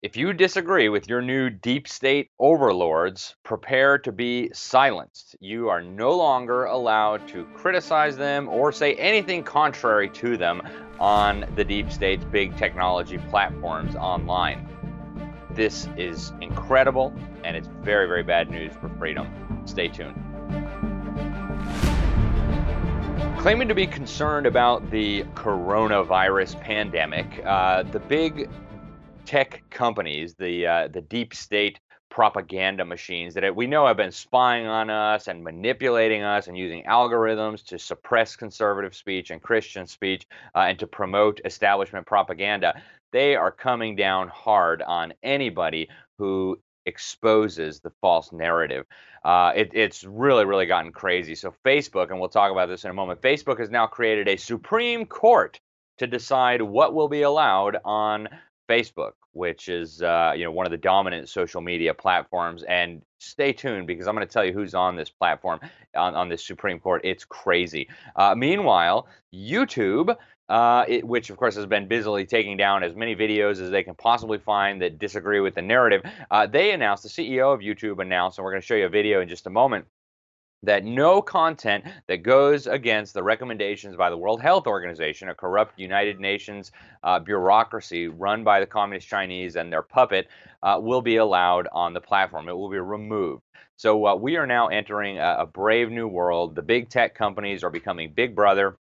If you disagree with your new deep state overlords, prepare to be silenced. You are no longer allowed to criticize them or say anything contrary to them on the deep state's big technology platforms online. This is incredible and it's very, very bad news for freedom. Stay tuned. Claiming to be concerned about the coronavirus pandemic, uh, the big tech companies, the uh, the deep state propaganda machines that we know have been spying on us and manipulating us and using algorithms to suppress conservative speech and Christian speech uh, and to promote establishment propaganda. They are coming down hard on anybody who exposes the false narrative. Uh, it, it's really, really gotten crazy. So, Facebook, and we'll talk about this in a moment, Facebook has now created a Supreme Court to decide what will be allowed on Facebook, which is uh, you know one of the dominant social media platforms. And stay tuned because I'm going to tell you who's on this platform on, on this Supreme Court. It's crazy. Uh, meanwhile, YouTube. Uh, it, which of course has been busily taking down as many videos as they can possibly find that disagree with the narrative. Uh, they announced, the CEO of YouTube announced, and we're going to show you a video in just a moment, that no content that goes against the recommendations by the World Health Organization, a corrupt United Nations uh, bureaucracy run by the Communist Chinese and their puppet, uh, will be allowed on the platform. It will be removed. So uh, we are now entering a, a brave new world. The big tech companies are becoming big brother.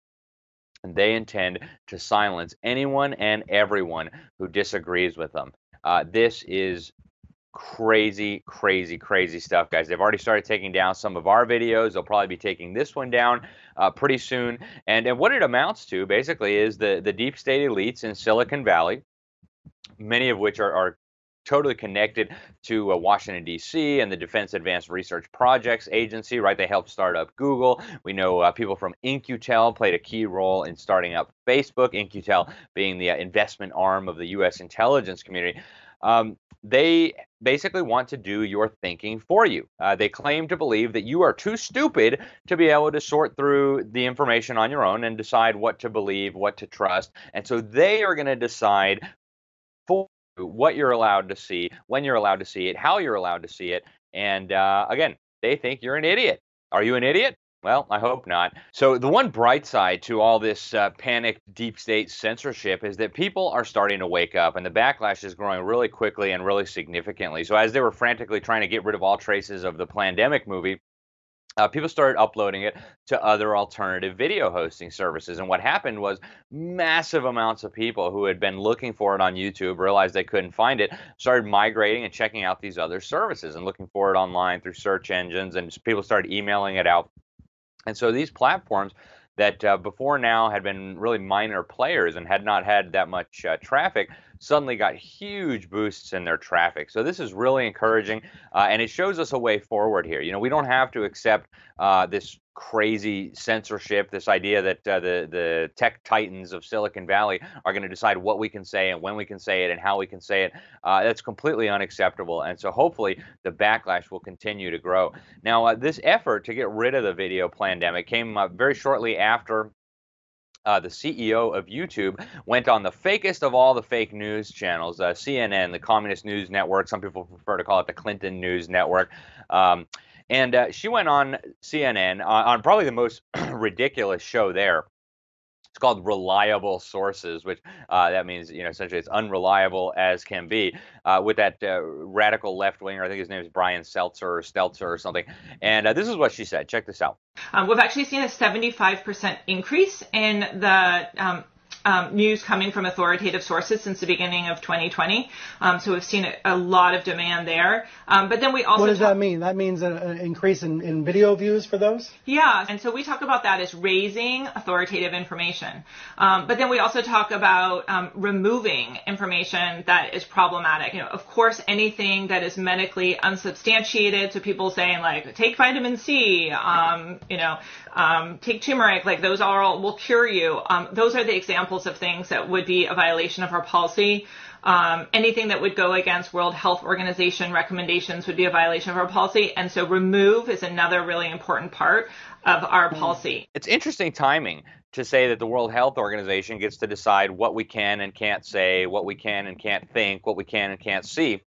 And they intend to silence anyone and everyone who disagrees with them. Uh, this is crazy, crazy, crazy stuff, guys. They've already started taking down some of our videos. They'll probably be taking this one down uh, pretty soon. And, and what it amounts to basically is the, the deep state elites in Silicon Valley, many of which are, are totally connected to uh, Washington, D.C. and the Defense Advanced Research Projects Agency, right? They helped start up Google. We know uh, people from In-Q-Tel played a key role in starting up Facebook, In-Q-Tel being the uh, investment arm of the U.S. intelligence community. Um, they basically want to do your thinking for you. Uh, they claim to believe that you are too stupid to be able to sort through the information on your own and decide what to believe, what to trust. And so they are going to decide for what you're allowed to see, when you're allowed to see it, how you're allowed to see it. And uh, again, they think you're an idiot. Are you an idiot? Well, I hope not. So, the one bright side to all this uh, panicked deep state censorship is that people are starting to wake up, and the backlash is growing really quickly and really significantly. So, as they were frantically trying to get rid of all traces of the pandemic movie, uh, people started uploading it to other alternative video hosting services. And what happened was massive amounts of people who had been looking for it on YouTube realized they couldn't find it, started migrating and checking out these other services and looking for it online through search engines. And people started emailing it out and so these platforms that uh, before now had been really minor players and had not had that much uh, traffic suddenly got huge boosts in their traffic. So this is really encouraging, uh, and it shows us a way forward here. You know, we don't have to accept uh, this crazy censorship, this idea that uh, the the tech titans of Silicon Valley are going to decide what we can say and when we can say it and how we can say it. Uh, that's completely unacceptable. And so hopefully the backlash will continue to grow. Now, uh, this effort to get rid of the video pandemic came up very shortly after uh, the CEO of YouTube, went on the fakest of all the fake news channels, uh, CNN, the Communist News Network. Some people prefer to call it the Clinton News Network. Um, and uh, she went on CNN uh, on probably the most ridiculous show there. It's called reliable sources, which uh, that means you know essentially it's unreliable as can be. Uh, with that uh, radical left winger, I think his name is Brian Seltzer or Stelter or something. And uh, this is what she said. Check this out. Um, we've actually seen a 75% increase in the um, um, news coming from authoritative sources since the beginning of 2020. Um, so we've seen a, a, lot of demand there. Um, but then we also what does talk- that mean? That means an increase in, in, video views for those. Yeah, and so we talk about that as raising authoritative information. Um, but then we also talk about um, removing information that is problematic. You know, of course, anything that is medically unsubstantiated. So people saying like take vitamin C, um, you know, take turmeric, like those are all will cure you. those are the examples examples of things that would be a violation of our policy. Um, anything that would go against World Health Organization recommendations would be a violation of our policy. And so remove is another really important part of our policy. It's interesting timing to say that the World Health Organization gets to decide what we can and can't say, what we can and can't think, what we can and can't see.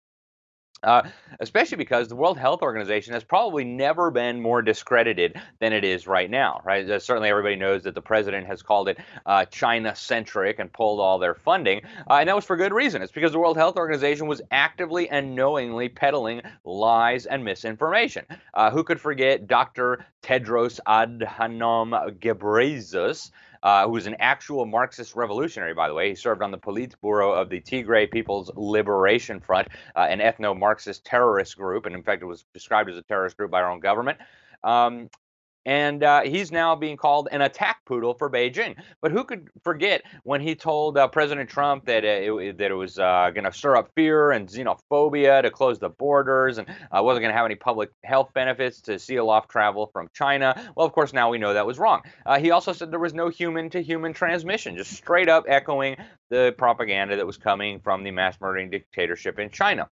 Uh, especially because the World Health Organization has probably never been more discredited than it is right now, right? Uh, certainly, everybody knows that the president has called it uh, China-centric and pulled all their funding, uh, and that was for good reason. It's because the World Health Organization was actively and knowingly peddling lies and misinformation. Uh, who could forget Dr. Tedros Adhanom Ghebreyesus? Uh, who was an actual Marxist revolutionary, by the way. He served on the Politburo of the Tigray People's Liberation Front, uh, an ethno Marxist terrorist group, and in fact, it was described as a terrorist group by our own government. Um, and uh, he's now being called an attack poodle for Beijing. But who could forget when he told uh, President Trump that uh, it, that it was uh, going to stir up fear and xenophobia to close the borders and uh, wasn't going to have any public health benefits to seal off travel from China? Well, of course, now we know that was wrong. He also said there was no human-to-human transmission, just straight up echoing the propaganda that was coming from the mass murdering dictatorship in China.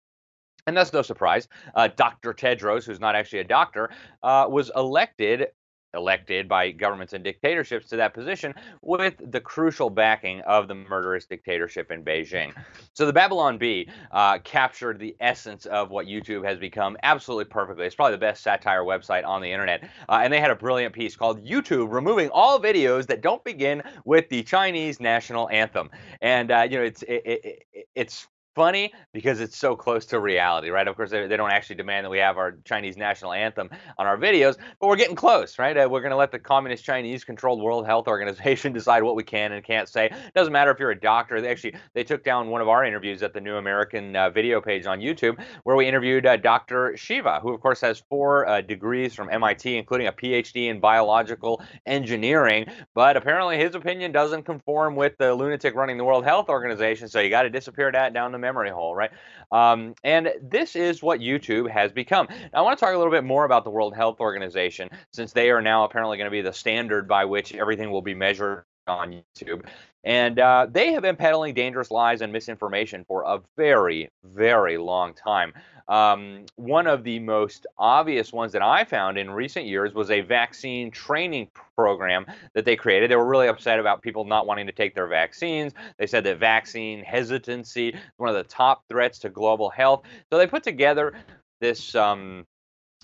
And that's no surprise. Uh, Dr. Tedros, who's not actually a doctor, uh, was elected elected by governments and dictatorships to that position with the crucial backing of the murderous dictatorship in Beijing. So the Babylon Bee uh, captured the essence of what YouTube has become absolutely perfectly. It's probably the best satire website on the internet. Uh, and they had a brilliant piece called YouTube removing all videos that don't begin with the Chinese national anthem. And, uh, you know, it's, it, it, it's funny because it's so close to reality, right? Of course, they, they, don't actually demand that we have our Chinese national anthem on our videos, but we're getting close, right? Uh, we're going to let the communist Chinese controlled World Health Organization decide what we can and can't say. It doesn't matter if you're a doctor. They actually they took down one of our interviews at the New American uh, video page on YouTube, where we interviewed uh, Dr. Shiva, who of course has four uh, degrees from MIT, including a PhD in biological engineering, but apparently his opinion doesn't conform with the lunatic running the World Health Organization, so you got to disappear that down the memory hole, right? Um, and this is what YouTube has become. Now, I want to talk a little bit more about the World Health Organization, since they are now apparently going to be the standard by which everything will be measured on YouTube. And uh, they have been peddling dangerous lies and misinformation for a very, very long time. Um, one of the most obvious ones that I found in recent years was a vaccine training program that they created. They were really upset about people not wanting to take their vaccines. They said that vaccine hesitancy is one of the top threats to global health. So they put together this um,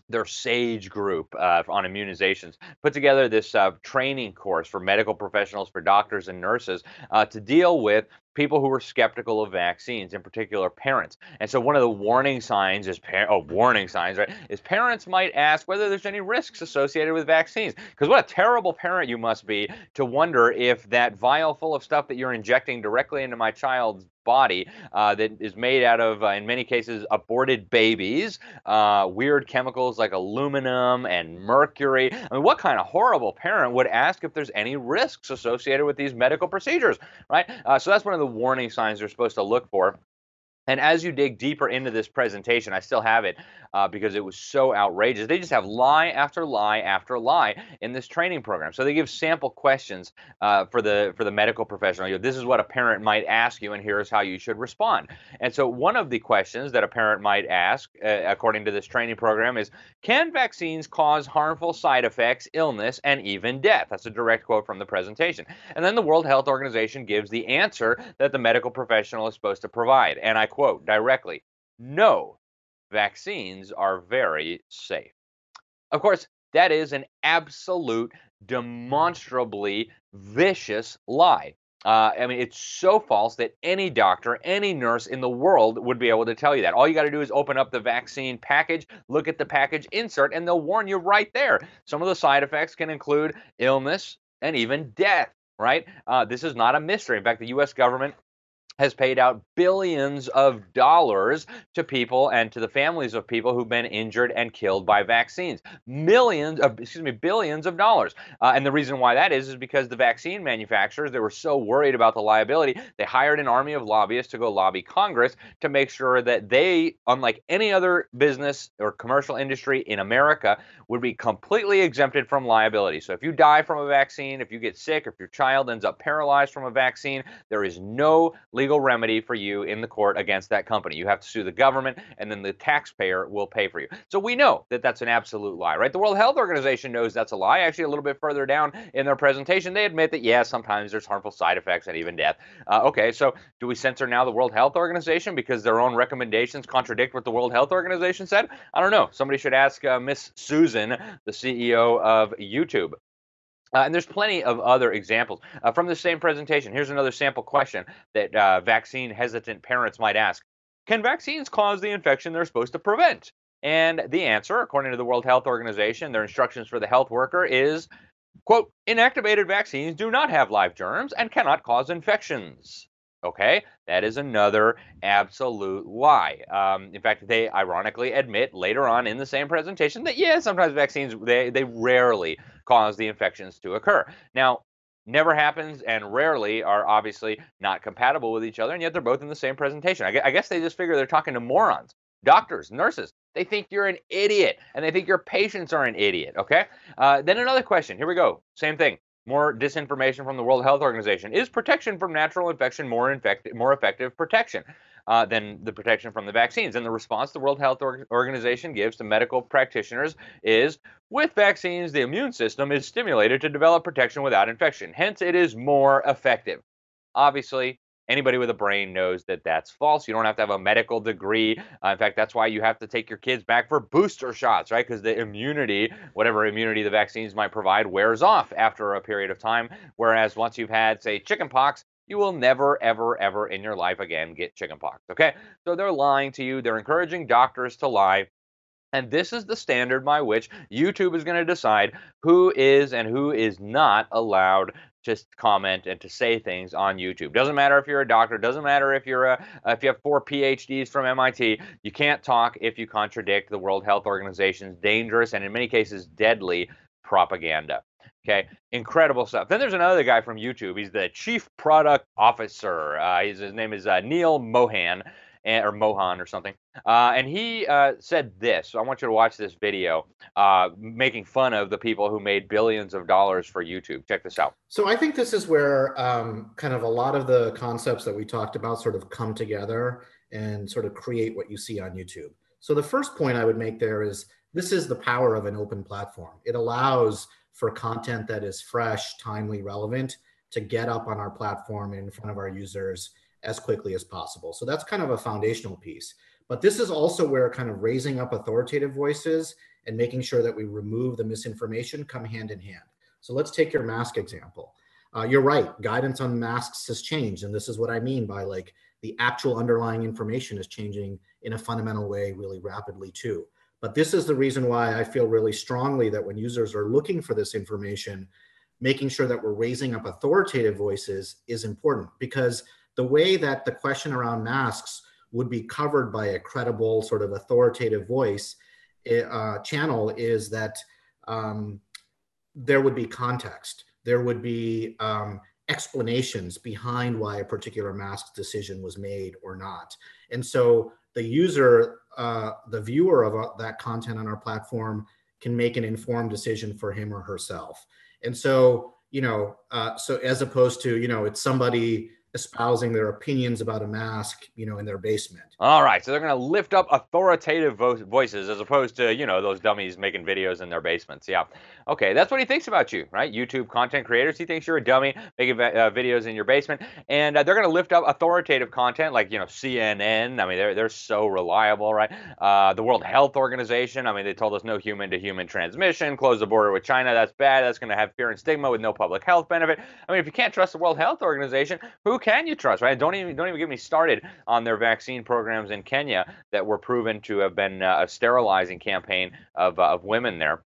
their SAGE group uh, on immunizations put together this uh, training course for medical professionals, for doctors and nurses uh, to deal with people who were skeptical of vaccines, in particular parents. And so one of the warning signs is par- oh warning signs right is parents might ask whether there's any risks associated with vaccines. Because what a terrible parent you must be to wonder if that vial full of stuff that you're injecting directly into my child's body uh, that is made out of, uh, in many cases, aborted babies, uh, weird chemicals like aluminum and mercury. I mean, what kind of horrible parent would ask if there's any risks associated with these medical procedures, right? Uh, so that's one of the warning signs you're supposed to look for. And as you dig deeper into this presentation, I still have it uh, because it was so outrageous. They just have lie after lie after lie in this training program. So they give sample questions uh, for the for the medical professional. You know, this is what a parent might ask you, and here's how you should respond. And so one of the questions that a parent might ask, uh, according to this training program, is Can vaccines cause harmful side effects, illness, and even death? That's a direct quote from the presentation. And then the World Health Organization gives the answer that the medical professional is supposed to provide. And I quote directly No, vaccines are very safe. Of course, that is an absolute, demonstrably vicious lie. Uh, I mean, it's so false that any doctor, any nurse in the world would be able to tell you that. All you got to do is open up the vaccine package, look at the package insert, and they'll warn you right there. Some of the side effects can include illness and even death, right? Uh, this is not a mystery. In fact, the U.S. government has paid out billions of dollars to people and to the families of people who've been injured and killed by vaccines. Millions of, excuse me, billions of dollars. Uh, and the reason why that is, is because the vaccine manufacturers, they were so worried about the liability, they hired an army of lobbyists to go lobby Congress to make sure that they, unlike any other business or commercial industry in America, would be completely exempted from liability. So if you die from a vaccine, if you get sick, if your child ends up paralyzed from a vaccine, there is no legal legal remedy for you in the court against that company. You have to sue the government, and then the taxpayer will pay for you. So we know that that's an absolute lie, right? The World Health Organization knows that's a lie. Actually, a little bit further down in their presentation, they admit that, yeah, sometimes there's harmful side effects and even death. Uh, okay, so do we censor now the World Health Organization because their own recommendations contradict what the World Health Organization said? I don't know. Somebody should ask uh, Miss Susan, the CEO of YouTube. Uh, and there's plenty of other examples uh, from the same presentation. Here's another sample question that uh, vaccine hesitant parents might ask Can vaccines cause the infection they're supposed to prevent? And the answer, according to the World Health Organization, their instructions for the health worker is quote, inactivated vaccines do not have live germs and cannot cause infections. Okay, that is another absolute lie. Um, in fact, they ironically admit later on in the same presentation that yeah, sometimes vaccines they they rarely cause the infections to occur. Now, never happens and rarely are obviously not compatible with each other, and yet they're both in the same presentation. I guess they just figure they're talking to morons, doctors, nurses. They think you're an idiot, and they think your patients are an idiot. Okay. Uh, then another question. Here we go. Same thing more disinformation from the World Health Organization. Is protection from natural infection more, infect- more effective protection uh, than the protection from the vaccines? And the response the World Health Organization gives to medical practitioners is with vaccines, the immune system is stimulated to develop protection without infection. Hence, it is more effective. Obviously, Anybody with a brain knows that that's false. You don't have to have a medical degree. Uh, in fact, that's why you have to take your kids back for booster shots, right? Because the immunity, whatever immunity the vaccines might provide, wears off after a period of time. Whereas once you've had, say, chickenpox, you will never, ever, ever in your life again get chickenpox. Okay? So they're lying to you. They're encouraging doctors to lie. And this is the standard by which YouTube is going to decide who is and who is not allowed just comment and to say things on YouTube. Doesn't matter if you're a doctor, doesn't matter if you're a if you have four PhDs from MIT, you can't talk if you contradict the World Health Organization's dangerous and in many cases deadly propaganda. Okay, incredible stuff. Then there's another guy from YouTube. He's the chief product officer. Uh, his, his name is uh, Neal Mohan, or Mohan or something. Uh, and he uh, said this. So I want you to watch this video uh, making fun of the people who made billions of dollars for YouTube. Check this out. So I think this is where um, kind of a lot of the concepts that we talked about sort of come together and sort of create what you see on YouTube. So the first point I would make there is this is the power of an open platform. It allows for content that is fresh, timely, relevant to get up on our platform in front of our users as quickly as possible. So that's kind of a foundational piece. But this is also where kind of raising up authoritative voices and making sure that we remove the misinformation come hand in hand. So let's take your mask example. Uh, you're right, guidance on masks has changed. And this is what I mean by like the actual underlying information is changing in a fundamental way really rapidly too. But this is the reason why I feel really strongly that when users are looking for this information, making sure that we're raising up authoritative voices is important because the way that the question around masks would be covered by a credible sort of authoritative voice eh, uh, channel is that um, there would be context. There would be um, explanations behind why a particular mask decision was made or not. And so the user uh, the viewer of uh, that content on our platform can make an informed decision for him or herself. And so you know uh, so as opposed to you know it's somebody espousing their opinions about a mask, you know, in their basement. All right, so they're going to lift up authoritative vo- voices as opposed to, you know, those dummies making videos in their basements. Yeah. Okay, that's what he thinks about you, right? YouTube content creators, he thinks you're a dummy making uh, videos in your basement, and uh, they're going to lift up authoritative content like, you know, CNN. I mean, they're they're so reliable, right? Uh, the World Health Organization. I mean, they told us no human-to-human transmission, close the border with China. That's bad. That's going to have fear and stigma with no public health benefit. I mean, if you can't trust the World Health Organization, who can you trust, right? Don't even don't even get me started on their vaccine programs in Kenya that were proven to have been uh, a sterilizing campaign of uh, of women there.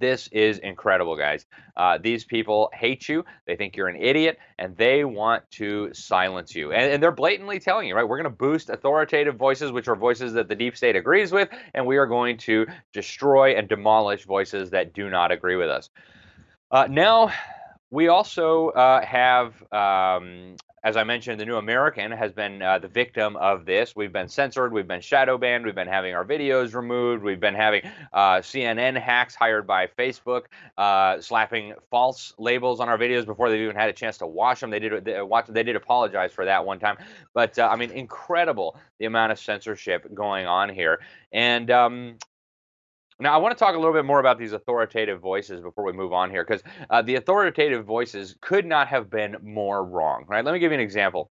This is incredible, guys. Uh, these people hate you. They think you're an idiot, and they want to silence you. And, and they're blatantly telling you, right? We're going to boost authoritative voices, which are voices that the deep state agrees with, and we are going to destroy and demolish voices that do not agree with us. Uh, now, we also uh, have um, as I mentioned, the New American has been uh, the victim of this. We've been censored, we've been shadow banned, we've been having our videos removed, we've been having uh, CNN hacks hired by Facebook uh, slapping false labels on our videos before they've even had a chance to watch them. They did they, watch, they did apologize for that one time, but uh, I mean, incredible the amount of censorship going on here. And um, now, I want to talk a little bit more about these authoritative voices before we move on here, because uh, the authoritative voices could not have been more wrong, right? Let me give you an example.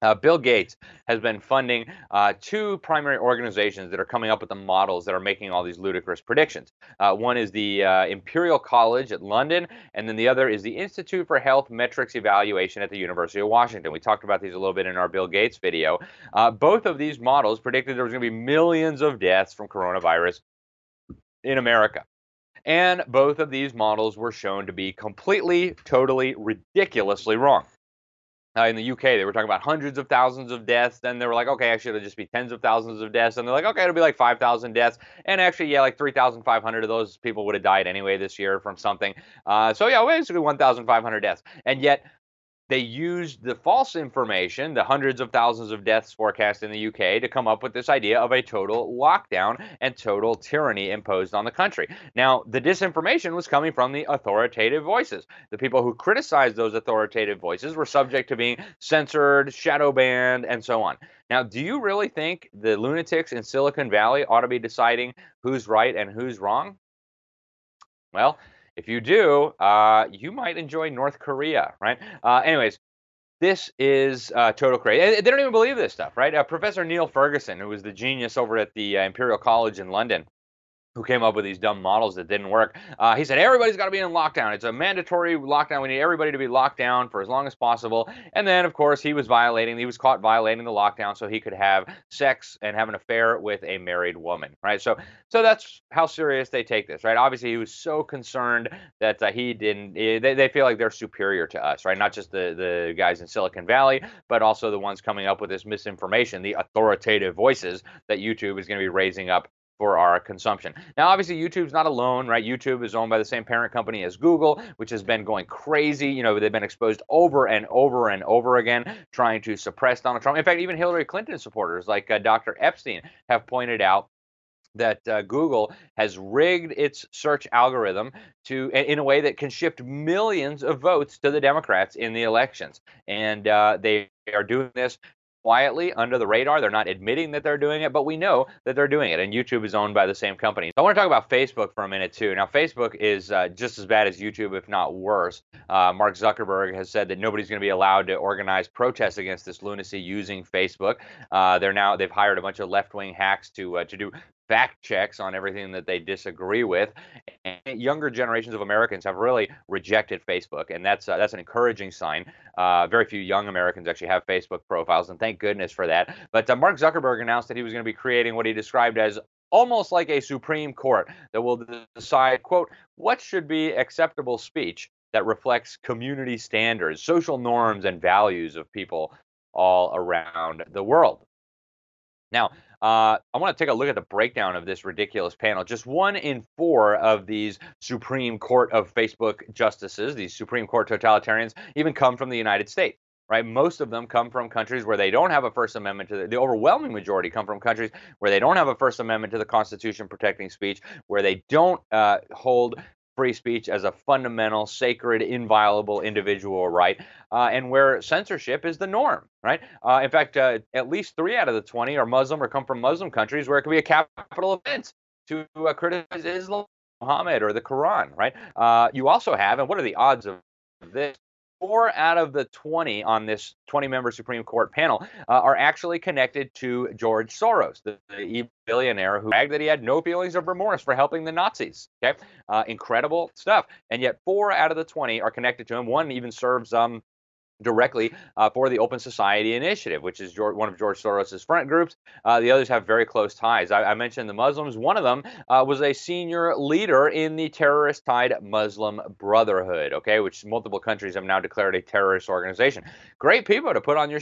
Uh, Bill Gates has been funding uh, two primary organizations that are coming up with the models that are making all these ludicrous predictions. Uh, one is the uh, Imperial College at London, and then the other is the Institute for Health Metrics Evaluation at the University of Washington. We talked about these a little bit in our Bill Gates video. Uh, both of these models predicted there was going to be millions of deaths from coronavirus in America. And both of these models were shown to be completely, totally, ridiculously wrong. Uh, in the UK, they were talking about hundreds of thousands of deaths. Then they were like, okay, actually, it'll just be tens of thousands of deaths. And they're like, okay, it'll be like 5,000 deaths. And actually, yeah, like 3,500 of those people would have died anyway this year from something. Uh, so, yeah, basically 1,500 deaths. And yet, they used the false information, the hundreds of thousands of deaths forecast in the UK, to come up with this idea of a total lockdown and total tyranny imposed on the country. Now, the disinformation was coming from the authoritative voices. The people who criticized those authoritative voices were subject to being censored, shadow banned, and so on. Now, do you really think the lunatics in Silicon Valley ought to be deciding who's right and who's wrong? Well, if you do, uh, you might enjoy North Korea, right? Uh, anyways, this is uh, total crazy. They don't even believe this stuff, right? Uh, Professor Neil Ferguson, who was the genius over at the uh, Imperial College in London, who came up with these dumb models that didn't work. Uh, he said everybody's got to be in lockdown. It's a mandatory lockdown. We need everybody to be locked down for as long as possible. And then, of course, he was violating. He was caught violating the lockdown, so he could have sex and have an affair with a married woman, right? So, so that's how serious they take this, right? Obviously, he was so concerned that uh, he didn't. Eh, they, they feel like they're superior to us, right? Not just the the guys in Silicon Valley, but also the ones coming up with this misinformation, the authoritative voices that YouTube is going to be raising up for our consumption. Now, obviously, YouTube's not alone, right? YouTube is owned by the same parent company as Google, which has been going crazy. You know, they've been exposed over and over and over again, trying to suppress Donald Trump. In fact, even Hillary Clinton supporters like uh, Dr. Epstein have pointed out that uh, Google has rigged its search algorithm to in a way that can shift millions of votes to the Democrats in the elections, and uh, they are doing this quietly under the radar. They're not admitting that they're doing it, but we know that they're doing it. And YouTube is owned by the same company. I want to talk about Facebook for a minute too. Now, Facebook is uh, just as bad as YouTube, if not worse. Uh, Mark Zuckerberg has said that nobody's going to be allowed to organize protests against this lunacy using Facebook. Uh, they're now they've hired a bunch of left-wing hacks to uh, to do fact checks on everything that they disagree with. And younger generations of Americans have really rejected Facebook, and that's uh, that's an encouraging sign. Uh, very few young Americans actually have Facebook profiles, and thank goodness for that. But uh, Mark Zuckerberg announced that he was going to be creating what he described as almost like a Supreme Court that will decide, quote, what should be acceptable speech that reflects community standards, social norms, and values of people all around the world. Now, uh, I want to take a look at the breakdown of this ridiculous panel. Just one in four of these Supreme Court of Facebook justices, these Supreme Court totalitarians, even come from the United States. Right, most of them come from countries where they don't have a First Amendment to the, the overwhelming majority come from countries where they don't have a First Amendment to the Constitution protecting speech, where they don't uh, hold free speech as a fundamental, sacred, inviolable individual right, uh, and where censorship is the norm, right? Uh, in fact, uh, at least three out of the 20 are Muslim or come from Muslim countries where it can be a capital offense to uh, criticize Islam, Muhammad, or the Quran, right? Uh, you also have, and what are the odds of this? Four out of the 20 on this 20 member Supreme Court panel uh, are actually connected to George Soros, the, the billionaire who bragged that he had no feelings of remorse for helping the Nazis. Okay, uh, incredible stuff. And yet, four out of the 20 are connected to him. One even serves um, directly uh, for the Open Society Initiative, which is George, one of George Soros's front groups. Uh, the others have very close ties. I, I mentioned the Muslims. One of them uh, was a senior leader in the terrorist-tied Muslim Brotherhood, okay, which multiple countries have now declared a terrorist organization. Great people to put on your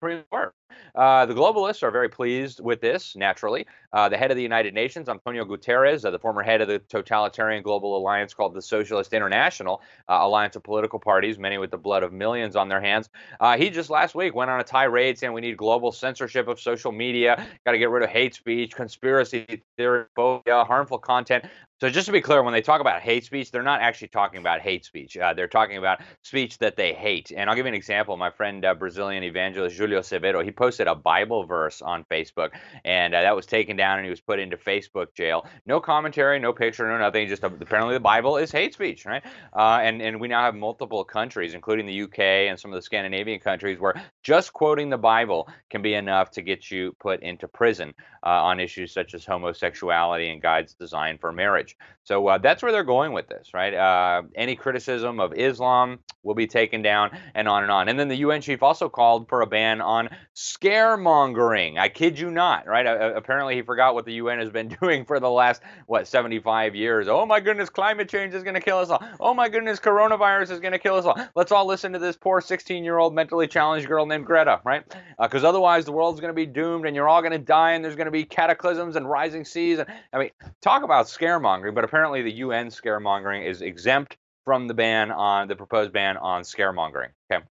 Court. Uh, the globalists are very pleased with this, naturally. Uh, the head of the United Nations, Antonio Guterres, uh, the former head of the totalitarian global alliance called the Socialist International uh, Alliance of Political Parties, many with the blood of millions on their hands, uh, he just last week went on a tirade saying we need global censorship of social media, got to get rid of hate speech, conspiracy theory, harmful content. So just to be clear, when they talk about hate speech, they're not actually talking about hate speech. Uh, they're talking about speech that they hate. And I'll give you an example. My friend, uh, Brazilian evangelist Julio Severo, he posted a Bible verse on Facebook, and uh, that was taken down, and he was put into Facebook jail. No commentary, no picture, no nothing. Just apparently the Bible is hate speech, right? Uh, and and we now have multiple countries, including the UK and some of the Scandinavian countries, where just quoting the Bible can be enough to get you put into prison uh, on issues such as homosexuality and guides designed for marriage. So uh, that's where they're going with this, right? Uh, any criticism of Islam will be taken down, and on and on. And then the UN chief also called for a ban on scaremongering. I kid you not, right? Apparently, he forgot what the UN has been doing for the last what 75 years. Oh my goodness, climate change is going to kill us all. Oh my goodness, coronavirus is going to kill us all. Let's all listen to this poor 16-year-old mentally challenged girl named Greta, right? Because uh, otherwise, the world's going to be doomed, and you're all going to die, and there's going to be cataclysms and rising seas. And I mean, talk about scaremongering scaremongering, but apparently the UN scaremongering is exempt from the ban on the proposed ban on scaremongering. Okay.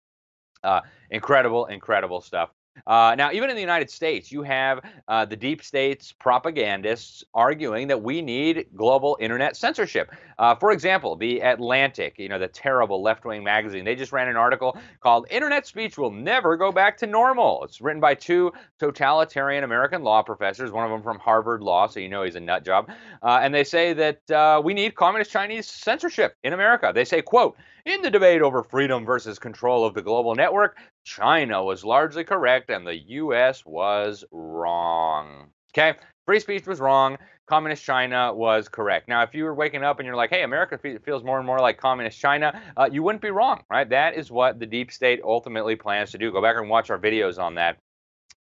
Uh, incredible, incredible stuff. Uh, now, even in the United States, you have uh, the deep state's propagandists arguing that we need global internet censorship. Uh, for example, the Atlantic, you know, the terrible left-wing magazine, they just ran an article called "Internet Speech Will Never Go Back to Normal." It's written by two totalitarian American law professors, one of them from Harvard Law, so you know he's a nut job, uh, and they say that uh, we need communist Chinese censorship in America. They say, "quote." In the debate over freedom versus control of the global network, China was largely correct and the US was wrong. Okay? Free speech was wrong. Communist China was correct. Now, if you were waking up and you're like, hey, America feels more and more like communist China, uh, you wouldn't be wrong, right? That is what the deep state ultimately plans to do. Go back and watch our videos on that.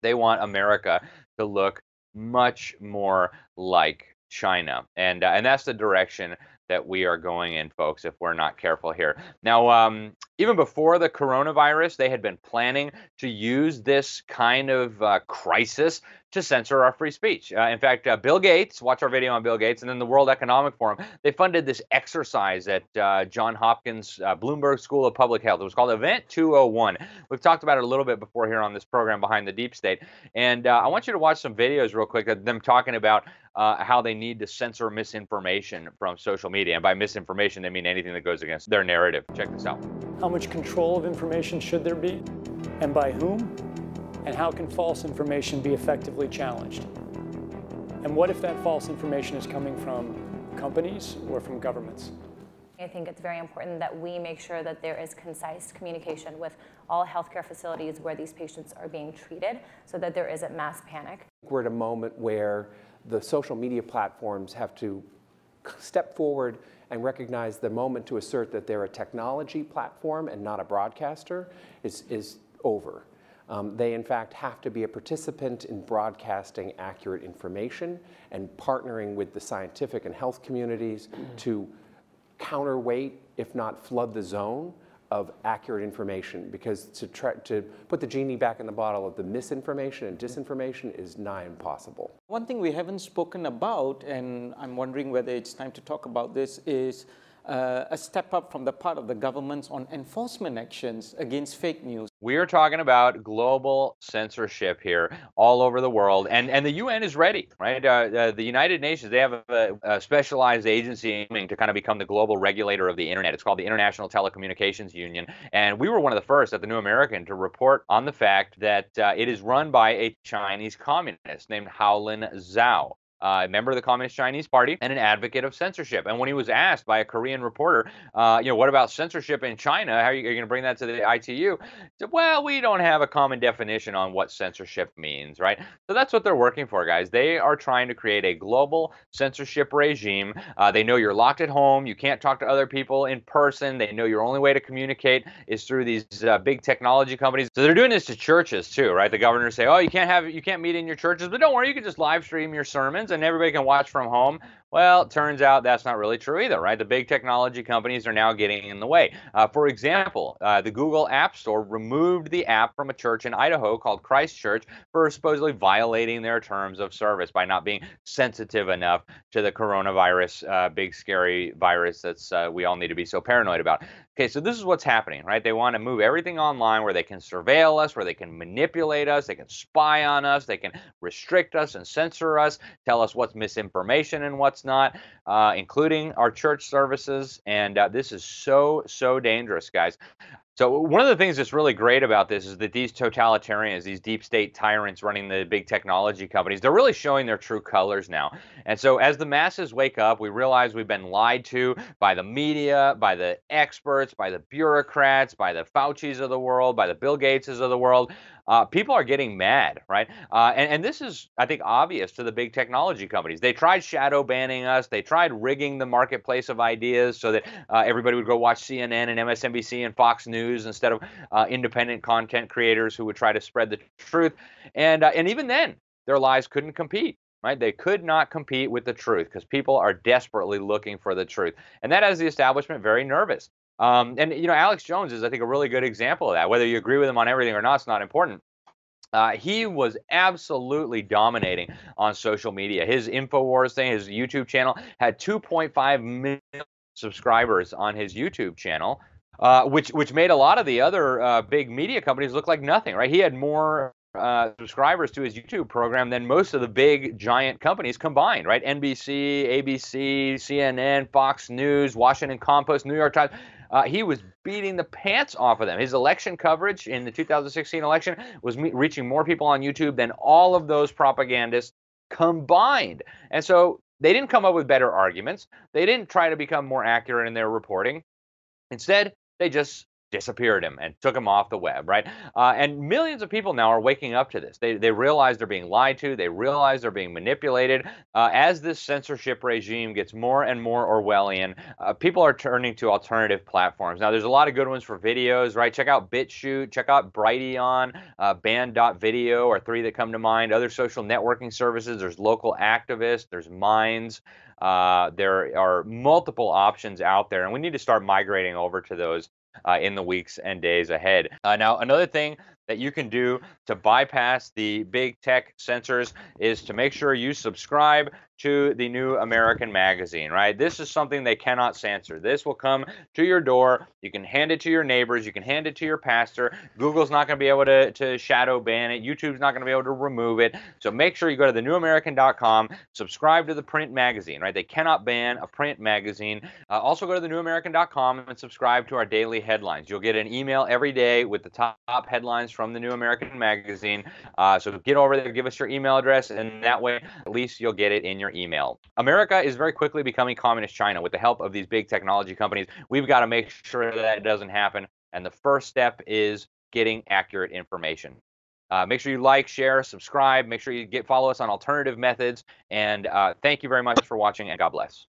They want America to look much more like China. And, uh, and that's the direction that we are going in, folks, if we're not careful here. Now, um, even before the coronavirus, they had been planning to use this kind of uh, crisis to censor our free speech. Uh, in fact, uh, Bill Gates, watch our video on Bill Gates, and then the World Economic Forum, they funded this exercise at uh, John Hopkins uh, Bloomberg School of Public Health. It was called Event 201. We've talked about it a little bit before here on this program, Behind the Deep State. And uh, I want you to watch some videos real quick of them talking about uh, how they need to censor misinformation from social media. And by misinformation, they mean anything that goes against their narrative. Check this out. How much control of information should there be? And by whom? And how can false information be effectively challenged? And what if that false information is coming from companies or from governments? I think it's very important that we make sure that there is concise communication with all healthcare facilities where these patients are being treated so that there isn't mass panic. We're at a moment where the social media platforms have to step forward and recognize the moment to assert that they're a technology platform and not a broadcaster is, is over. Um, they, in fact, have to be a participant in broadcasting accurate information and partnering with the scientific and health communities to counterweight, if not flood the zone, of accurate information because to try to put the genie back in the bottle of the misinformation and disinformation is nigh impossible. One thing we haven't spoken about, and I'm wondering whether it's time to talk about this, is uh, a step up from the part of the governments on enforcement actions against fake news. We are talking about global censorship here all over the world, and, and the UN is ready, right? Uh, uh, the United Nations, they have a, a, specialized agency aiming to kind of become the global regulator of the internet. It's called the International Telecommunications Union, and we were one of the first at the New American to report on the fact that uh, it is run by a Chinese communist named Houlin Zhao uh, a member of the Communist Chinese Party and an advocate of censorship. And when he was asked by a Korean reporter, uh, you know, what about censorship in China? How are you, you going to bring that to the ITU? Said, well, we don't have a common definition on what censorship means, right? So that's what they're working for, guys. They are trying to create a global censorship regime. Uh, they know you're locked at home. You can't talk to other people in person. They know your only way to communicate is through these uh, big technology companies. So they're doing this to churches too, right? The governors say, oh, you can't have, you can't meet in your churches, but don't worry, you can just live stream your sermons and everybody can watch from home. Well, it turns out that's not really true either, right? The big technology companies are now getting in the way. Uh, for example, uh, the Google App Store removed the app from a church in Idaho called Christ Church for supposedly violating their terms of service by not being sensitive enough to the coronavirus, uh, big scary virus that's uh, we all need to be so paranoid about. Okay, so this is what's happening, right? They want to move everything online where they can surveil us, where they can manipulate us, they can spy on us, they can restrict us and censor us, tell us what's misinformation and what's not, uh, including our church services. And uh, this is so, so dangerous, guys. So one of the things that's really great about this is that these totalitarians, these deep state tyrants running the big technology companies, they're really showing their true colors now. And so as the masses wake up, we realize we've been lied to by the media, by the experts, by the bureaucrats, by the Fauci's of the world, by the Bill Gateses of the world uh, people are getting mad, right? Uh, and, and this is, I think, obvious to the big technology companies. They tried shadow banning us. They tried rigging the marketplace of ideas so that uh, everybody would go watch CNN and MSNBC and Fox News instead of uh, independent content creators who would try to spread the truth. And uh, and even then, their lies couldn't compete. Right? They could not compete with the truth because people are desperately looking for the truth. And that has the establishment very nervous. Um, and you know, Alex Jones is, I think, a really good example of that. Whether you agree with him on everything or not, it's not important. Uh, he was absolutely dominating on social media. His Infowars thing, his YouTube channel, had 2.5 million subscribers on his YouTube channel, uh, which which made a lot of the other uh, big media companies look like nothing. Right? He had more uh, subscribers to his YouTube program than most of the big giant companies combined, right? NBC, ABC, CNN, Fox News, Washington Compost, New York Times. Uh, he was beating the pants off of them. His election coverage in the 2016 election was me- reaching more people on YouTube than all of those propagandists combined. And so they didn't come up with better arguments. They didn't try to become more accurate in their reporting. Instead, they just disappeared him and took him off the web, right? Uh, and millions of people now are waking up to this. They, they realize they're being lied to. They realize they're being manipulated. Uh, as this censorship regime gets more and more Orwellian, uh, people are turning to alternative platforms. Now, there's a lot of good ones for videos, right? Check out BitChute, check out Brighteon, uh, Banned.video are three that come to mind. Other social networking services, there's local activists, there's Minds. Uh, there are multiple options out there, and we need to start migrating over to those uh, in the weeks and days ahead. Uh, now, another thing that you can do to bypass the big tech censors is to make sure you subscribe to the new American magazine, right? This is something they cannot censor. This will come to your door. You can hand it to your neighbors. You can hand it to your pastor. Google's not going to be able to, to shadow ban it. YouTube's not going to be able to remove it. So make sure you go to thenewamerican.com, subscribe to the print magazine, right? They cannot ban a print magazine. Uh, also go to thenewamerican.com and subscribe to our daily headlines. You'll get an email every day with the top headlines from the New American Magazine. Uh, so get over there, give us your email address, and that way at least you'll get it in your email. America is very quickly becoming communist China with the help of these big technology companies. We've got to make sure that doesn't happen. And the first step is getting accurate information. Uh, make sure you like, share, subscribe. Make sure you get follow us on alternative methods. And uh, thank you very much for watching, and God bless.